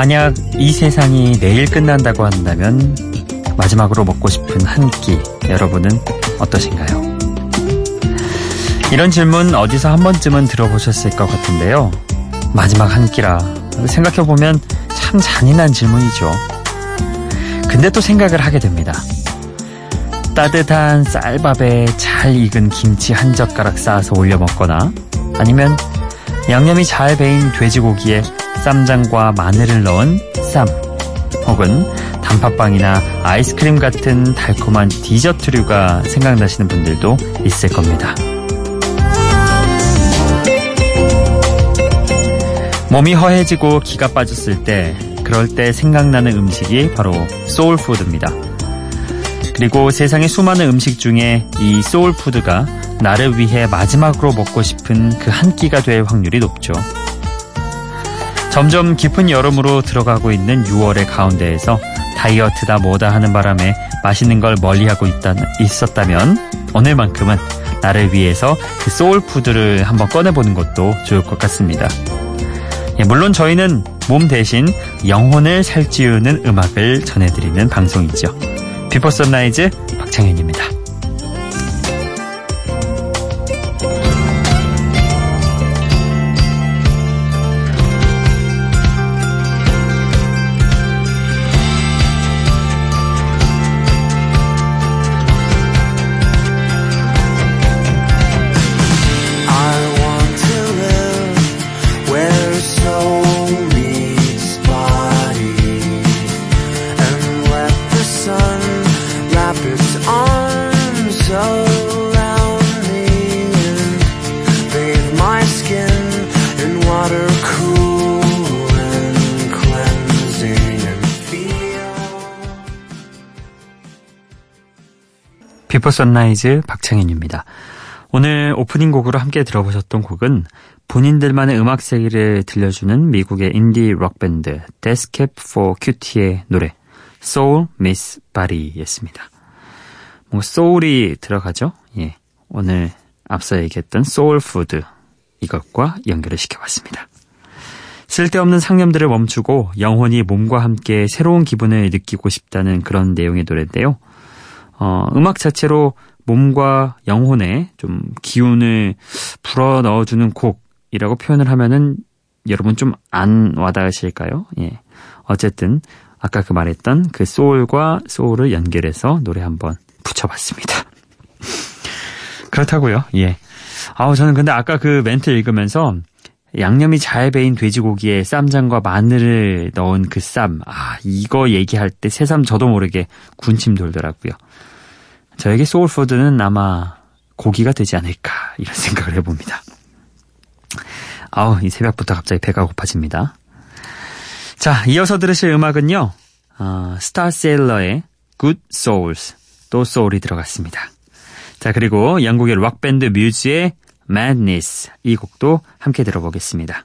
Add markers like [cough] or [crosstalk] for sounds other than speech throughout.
만약 이 세상이 내일 끝난다고 한다면 마지막으로 먹고 싶은 한 끼 여러분은 어떠신가요? 이런 질문 어디서 한 번쯤은 들어보셨을 것 같은데요. 마지막 한 끼라 생각해보면 참 잔인한 질문이죠. 근데 또 생각을 하게 됩니다. 따뜻한 쌀밥에 잘 익은 김치 한 젓가락 쌓아서 올려 먹거나 아니면 양념이 잘 배인 돼지고기에 쌈장과 마늘을 넣은 쌈 혹은 단팥빵이나 아이스크림 같은 달콤한 디저트류가 생각나시는 분들도 있을 겁니다. 몸이 허해지고 기가 빠졌을 때 그럴 때 생각나는 음식이 바로 소울푸드입니다. 그리고 세상의 수많은 음식 중에 이 소울푸드가 나를 위해 마지막으로 먹고 싶은 그 한 끼가 될 확률이 높죠. 점점 깊은 여름으로 들어가고 있는 6월의 가운데에서 다이어트다 뭐다 하는 바람에 맛있는 걸 멀리하고 있다, 있었다면 오늘만큼은 나를 위해서 그 소울푸드를 한번 꺼내보는 것도 좋을 것 같습니다. 예, 물론 저희는 몸 대신 영혼을 살찌우는 음악을 전해드리는 방송이죠. 비포 선라이즈 박창현입니다. 비포 선라이즈 박창현입니다. 오늘 오프닝 곡으로 함께 들어보셨던 곡은 본인들만의 음악 세계를 들려주는 미국의 인디 록 밴드 데스캡 포 큐티의 노래 Soul Meets Body였습니다. 뭔가 소울이 들어가죠? 예. 오늘 앞서 얘기했던 소울 푸드 이것과 연결을 시켜봤습니다. 쓸데없는 상념들을 멈추고 영혼이 몸과 함께 새로운 기분을 느끼고 싶다는 그런 내용의 노래인데요. 어, 음악 자체로 몸과 영혼에 좀 기운을 불어 넣어주는 곡이라고 표현을 하면은 여러분 좀 안 와닿으실까요? 예. 어쨌든 아까 그 말했던 그 소울과 소울을 연결해서 노래 한번 붙여봤습니다. [laughs] 그렇다고요. 예. 아우 저는 근데 아까 그 멘트 읽으면서 양념이 잘 배인 돼지고기에 쌈장과 마늘을 넣은 그 쌈. 아, 이거 얘기할 때 새삼 저도 모르게 군침 돌더라고요. 저에게 소울푸드는 아마 고기가 되지 않을까 이런 [laughs] 생각을 해봅니다. 아우 이 새벽부터 갑자기 배가 고파집니다. 자 이어서 들으실 음악은요. 어, 스타세일러의 Good Souls 또 소울이 들어갔습니다. 자 그리고 영국의 록밴드 뮤즈의 Madness 이 곡도 함께 들어보겠습니다.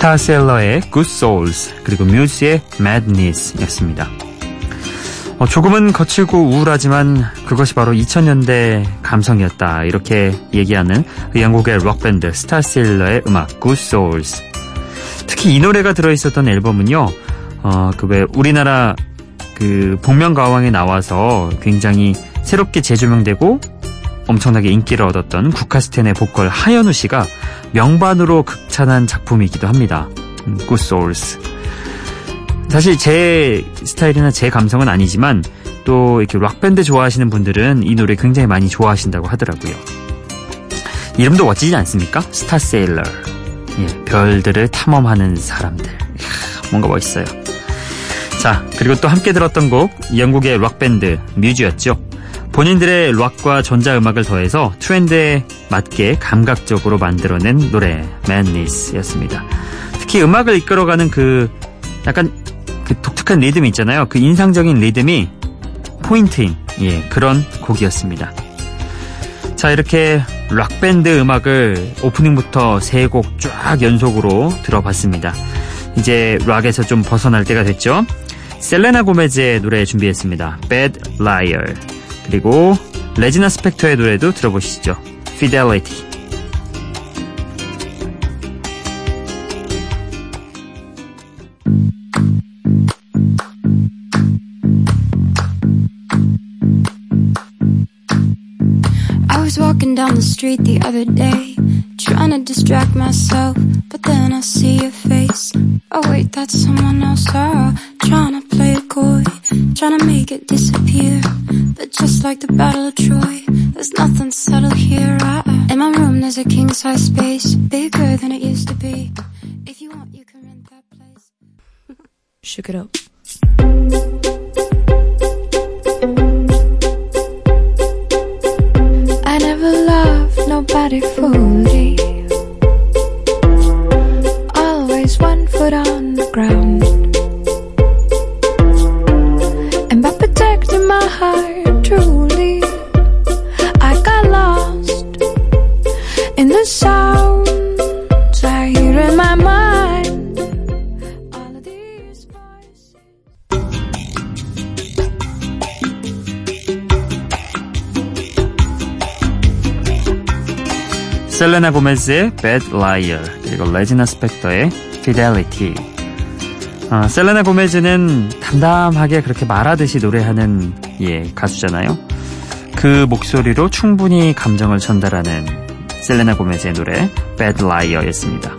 스타셀러의 Good Souls 그리고 뮤즈의 Madness였습니다. 어, 조금은 거칠고 우울하지만 그것이 바로 2000년대 감성이었다 이렇게 얘기하는 그 영국의 록밴드 스타셀러의 음악 Good Souls 특히 이 노래가 들어있었던 앨범은요 어, 그 왜 우리나라 그 복면가왕에 나와서 굉장히 새롭게 재조명되고 엄청나게 인기를 얻었던 국카스텐의 보컬 하현우 씨가 명반으로 극찬한 작품이기도 합니다. Good Souls. 사실 제 스타일이나 제 감성은 아니지만 또 이렇게 락밴드 좋아하시는 분들은 이 노래 굉장히 많이 좋아하신다고 하더라고요. 이름도 멋지지 않습니까? 스타세일러. 예, 별들을 탐험하는 사람들. 뭔가 멋있어요. 자, 그리고 또 함께 들었던 곡, 영국의 락밴드 뮤즈였죠. 본인들의 락과 전자음악을 더해서 트렌드에 맞게 감각적으로 만들어낸 노래 Madness였습니다. 특히 음악을 이끌어가는 그 약간 그 독특한 리듬이 있잖아요. 그 인상적인 리듬이 포인트인 예, 그런 곡이었습니다. 자, 이렇게 락밴드 음악을 오프닝부터 세 곡 쫙 연속으로 들어봤습니다. 이제 락에서 좀 벗어날 때가 됐죠. 셀레나 고메즈의 노래 준비했습니다. Bad Liar. 그리고 레지나 스펙터의 노래도 들어보시죠. Fidelity. was walking down the street the other day, trying to distract myself, but then I see your face. Oh wait, that's someone else. Oh, trying to play it coy, trying to make it disappear. But just like the Battle of Troy, there's nothing subtle here. I, in my room, there's a king size space, bigger than it used to be. If you want, you can rent that place. Shook it up. I never loved nobody fully. 셀레나 고메즈의 Bad Liar 그리고 레지나 스펙터의 Fidelity. 아, 셀레나 고메즈는 담담하게 그렇게 말하듯이 노래하는 예 가수잖아요. 그 목소리로 충분히 감정을 전달하는 셀레나 고메즈의 노래 Bad Liar였습니다.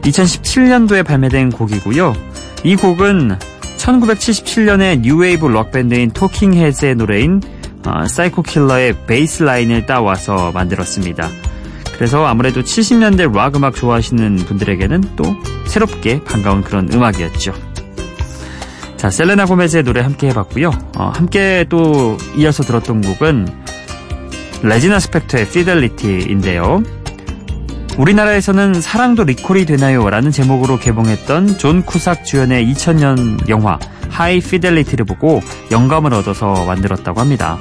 2017년도에 발매된 곡이고요. 이 곡은 1977년에 뉴웨이브 록밴드인 토킹 헤즈의 노래인 어, Psycho Killer의 베이스 라인을 따와서 만들었습니다. 그래서 아무래도 70년대 락 음악 좋아하시는 분들에게는 또 새롭게 반가운 그런 음악이었죠. 자, 셀레나 고메즈의 노래 함께 해봤고요. 어, 함께 또 이어서 들었던 곡은 레지나 스펙터의 Fidelity인데요. 우리나라에서는 사랑도 리콜이 되나요? 라는 제목으로 개봉했던 존 쿠삭 주연의 2000년 영화 High Fidelity를 보고 영감을 얻어서 만들었다고 합니다.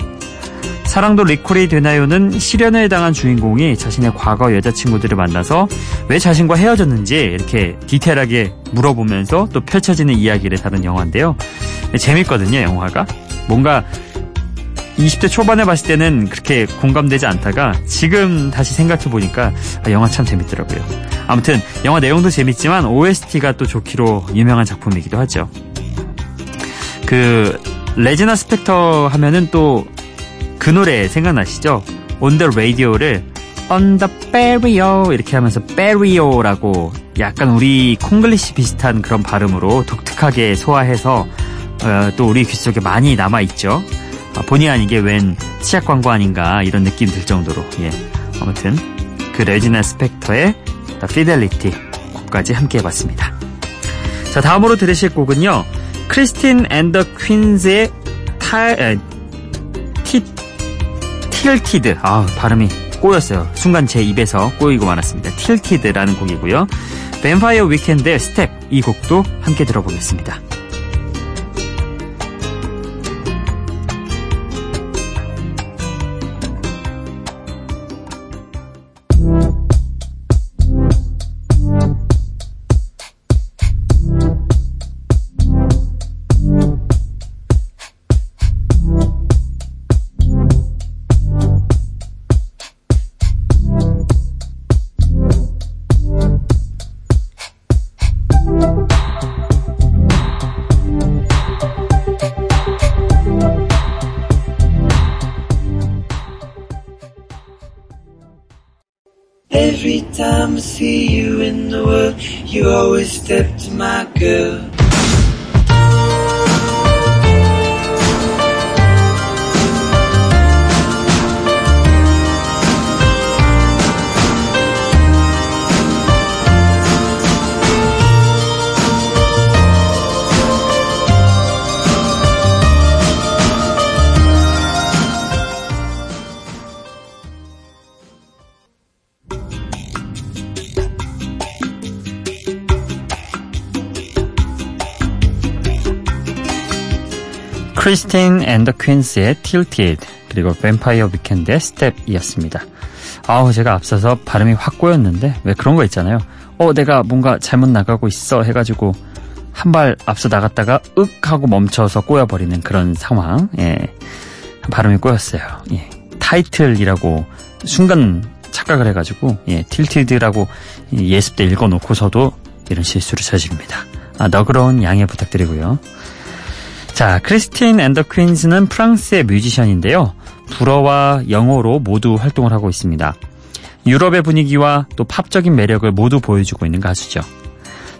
사랑도 리콜이 되나요는 실연을 당한 주인공이 자신의 과거 여자친구들을 만나서 왜 자신과 헤어졌는지 이렇게 디테일하게 물어보면서 또 펼쳐지는 이야기를 다룬 영화인데요. 재밌거든요, 영화가. 뭔가 20대 초반에 봤을 때는 그렇게 공감되지 않다가 지금 다시 생각해보니까 아, 영화 참 재밌더라고요. 아무튼 영화 내용도 재밌지만 OST가 또 좋기로 유명한 작품이기도 하죠. 그 레지나 스펙터 하면은 또 그 노래 생각나시죠? On the radio를 On the barrio 이렇게 하면서 barrio라고 약간 우리 콩글리시 비슷한 그런 발음으로 독특하게 소화해서 어, 또 우리 귀 속에 많이 남아있죠. 아, 본의 아니게 웬 치약 광고 아닌가 이런 느낌 들 정도로 예. 아무튼 그 레지나 스펙터의 The Fidelity 곡까지 함께 해봤습니다. 자 다음으로 들으실 곡은요. 크리스틴 앤더 퀸즈의 타, 에, 티, Tilted 아 발음이 꼬였어요. 순간 제 입에서 꼬이고 말았습니다. Tilted라는 곡이고요. 뱀파이어 위켄드의 스텝 이 곡도 함께 들어보겠습니다. I'ma see you in the world. You always step to my girl. 크리스틴 앤더 퀸스의 Tilted 그리고 뱀파이어 위켄드의 Step이었습니다. 아우 제가 앞서서 발음이 확 꼬였는데 왜 그런 거 있잖아요. 어 내가 뭔가 잘못 나가고 있어 해가지고 한 발 앞서 나갔다가 윽 하고 멈춰서 꼬여버리는 그런 상황. 예. 발음이 꼬였어요. 예. 타이틀이라고 순간 착각을 해가지고 예, Tilted라고 예습 때 읽어놓고서도 이런 실수를 저지릅니다. 아, 너그러운 양해 부탁드리고요. 자, 크리스틴 앤더 퀸즈는 프랑스의 뮤지션인데요. 불어와 영어로 모두 활동을 하고 있습니다. 유럽의 분위기와 또 팝적인 매력을 모두 보여주고 있는 가수죠.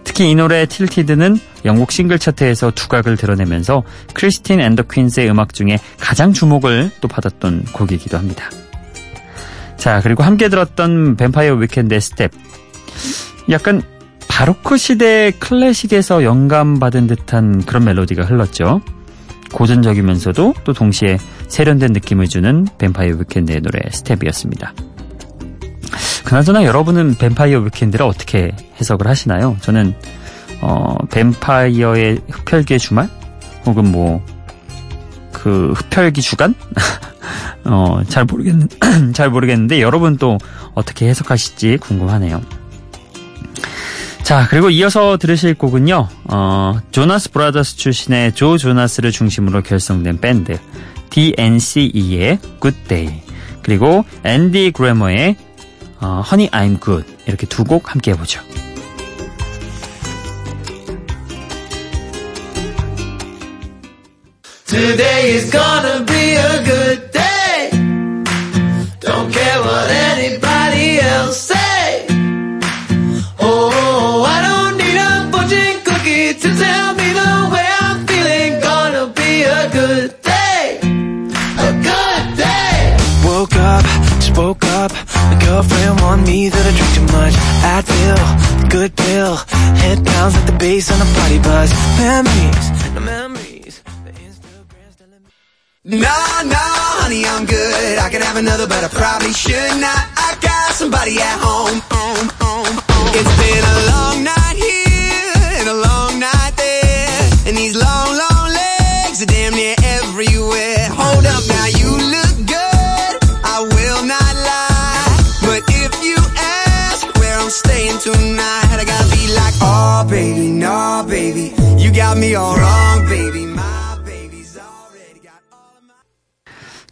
특히 이 노래 Tilted는 영국 싱글 차트에서 두각을 드러내면서 크리스틴 앤더 퀸스의 음악 중에 가장 주목을 또 받았던 곡이기도 합니다. 자, 그리고 함께 들었던 뱀파이어 위켄드의 스텝. 약간 바로크 시대 클래식에서 영감받은 듯한 그런 멜로디가 흘렀죠. 고전적이면서도 또 동시에 세련된 느낌을 주는 뱀파이어 위켄드의 노래 스텝이었습니다. 그나저나 여러분은 뱀파이어 위켄드를 어떻게 해석을 하시나요? 저는 어, 뱀파이어의 흡혈귀의 주말 혹은 뭐 그 흡혈귀 주간 [laughs] 어, 잘 모르겠는 [clears throat] 잘 모르겠는데 여러분 또 어떻게 해석하실지 궁금하네요. 자, 그리고 이어서 들으실 곡은요, 어, 조나스 브라더스 출신의 조 조나스를 중심으로 결성된 밴드, DNCE의 Good Day, 그리고 앤디 그래머의 어, Honey I'm Good, 이렇게 두 곡 함께 해보죠. Today is gonna be a good day. Don't care what girlfriend warned me that I drink too much. Advil, good pill. Head pounds like the bass on a party bus. Memories, no memories. The. No, no, honey, I'm good. I could have another, but I probably should not. I got somebody at home. home, home, home. It's been a long night here and a long night there. And these long, no, baby. You got me all wrong, baby. My baby's already got all my.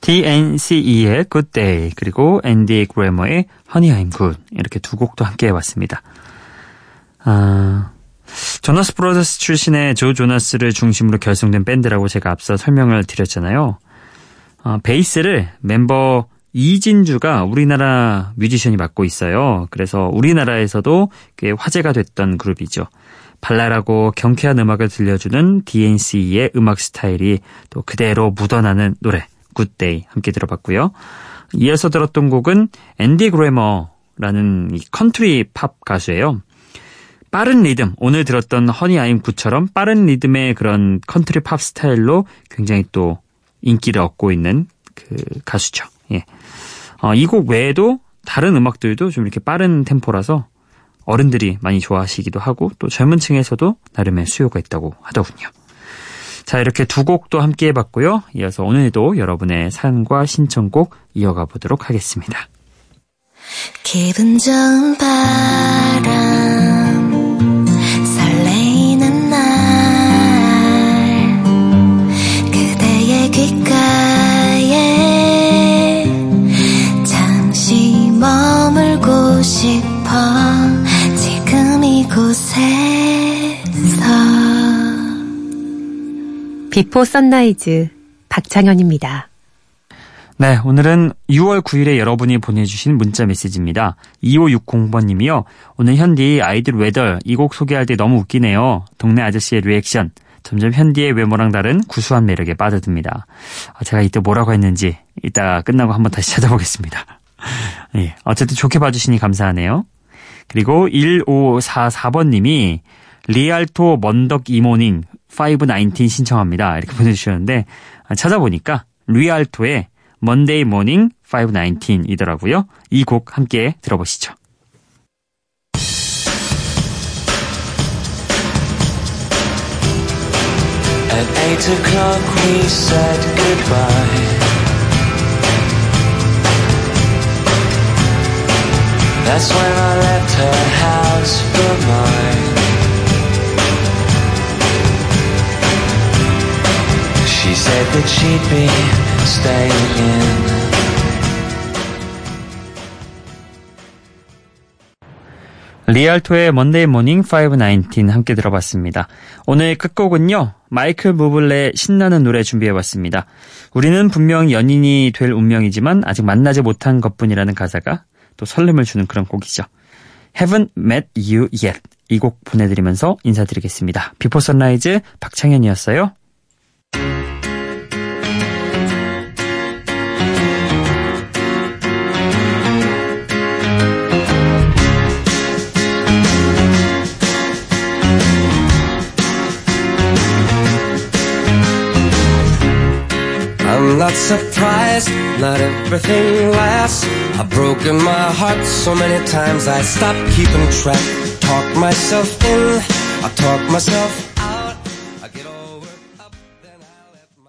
DNCE의 Good Day 그리고 앤디 그래머의 Honey I'm Good 이렇게 두 곡도 함께 해봤습니다. 아, 조나스 브로더스 출신의 조 조나스를 중심으로 결성된 밴드라고 제가 앞서 설명을 드렸잖아요. 어, 베이스를 멤버 이진주가 우리나라 뮤지션이 맡고 있어요. 그래서 우리나라에서도 꽤 화제가 됐던 그룹이죠. 발랄하고 경쾌한 음악을 들려주는 DNCE의 음악 스타일이 또 그대로 묻어나는 노래 Good Day 함께 들어봤고요. 이어서 들었던 곡은 앤디 그래머라는 이 컨트리 팝 가수예요. 빠른 리듬, 오늘 들었던 Honey I'm Good처럼 빠른 리듬의 그런 컨트리 팝 스타일로 굉장히 또 인기를 얻고 있는 그 가수죠. 예. 어, 이 곡 외에도 다른 음악들도 좀 이렇게 빠른 템포라서 어른들이 많이 좋아하시기도 하고 또 젊은 층에서도 나름의 수요가 있다고 하더군요. 자, 이렇게 두 곡도 함께 해봤고요. 이어서 오늘도 여러분의 사연과 신청곡 이어가 보도록 하겠습니다. 기분 좋은 바람 설레이는 날 그대의 귓가에 잠시 머물고 싶어 이곳에서 Before Sunrise 박창현입니다. 네, 오늘은 6월 9일에 여러분이 보내주신 문자 메시지입니다. 2560번님이요. 오늘 현디 아이들 weather 이곡 소개할 때 너무 웃기네요. 동네 아저씨의 리액션. 점점 현디의 외모랑 다른 구수한 매력에 빠져듭니다. 아, 제가 이때 뭐라고 했는지 이따 끝나고 한번 다시 [laughs] 찾아보겠습니다. 네, 어쨌든 좋게 봐주시니 감사하네요. 그리고 1544번님이 리알토 Monday Morning 519 신청합니다. 이렇게 보내주셨는데 찾아보니까 리알토의 Monday Morning 519이더라고요. 이 곡 함께 들어보시죠. At eight o'clock we said goodbye. That's when I left her house for mine. She said that she'd be staying in. 리알토의 먼데이 모닝 519 함께 들어봤습니다. 오늘 끝곡은요. 마이클 부블레의 신나는 노래 준비해봤습니다. 우리는 분명 연인이 될 운명이지만 아직 만나지 못한 것뿐이라는 가사가 또 설렘을 주는 그런 곡이죠. Haven't met you yet 이 곡 보내드리면서 인사드리겠습니다. Before Sunrise 박창현이었어요. Not surprised, not everything lasts. I've broken my heart so many times I stopped keeping track. Talk myself in, I talk myself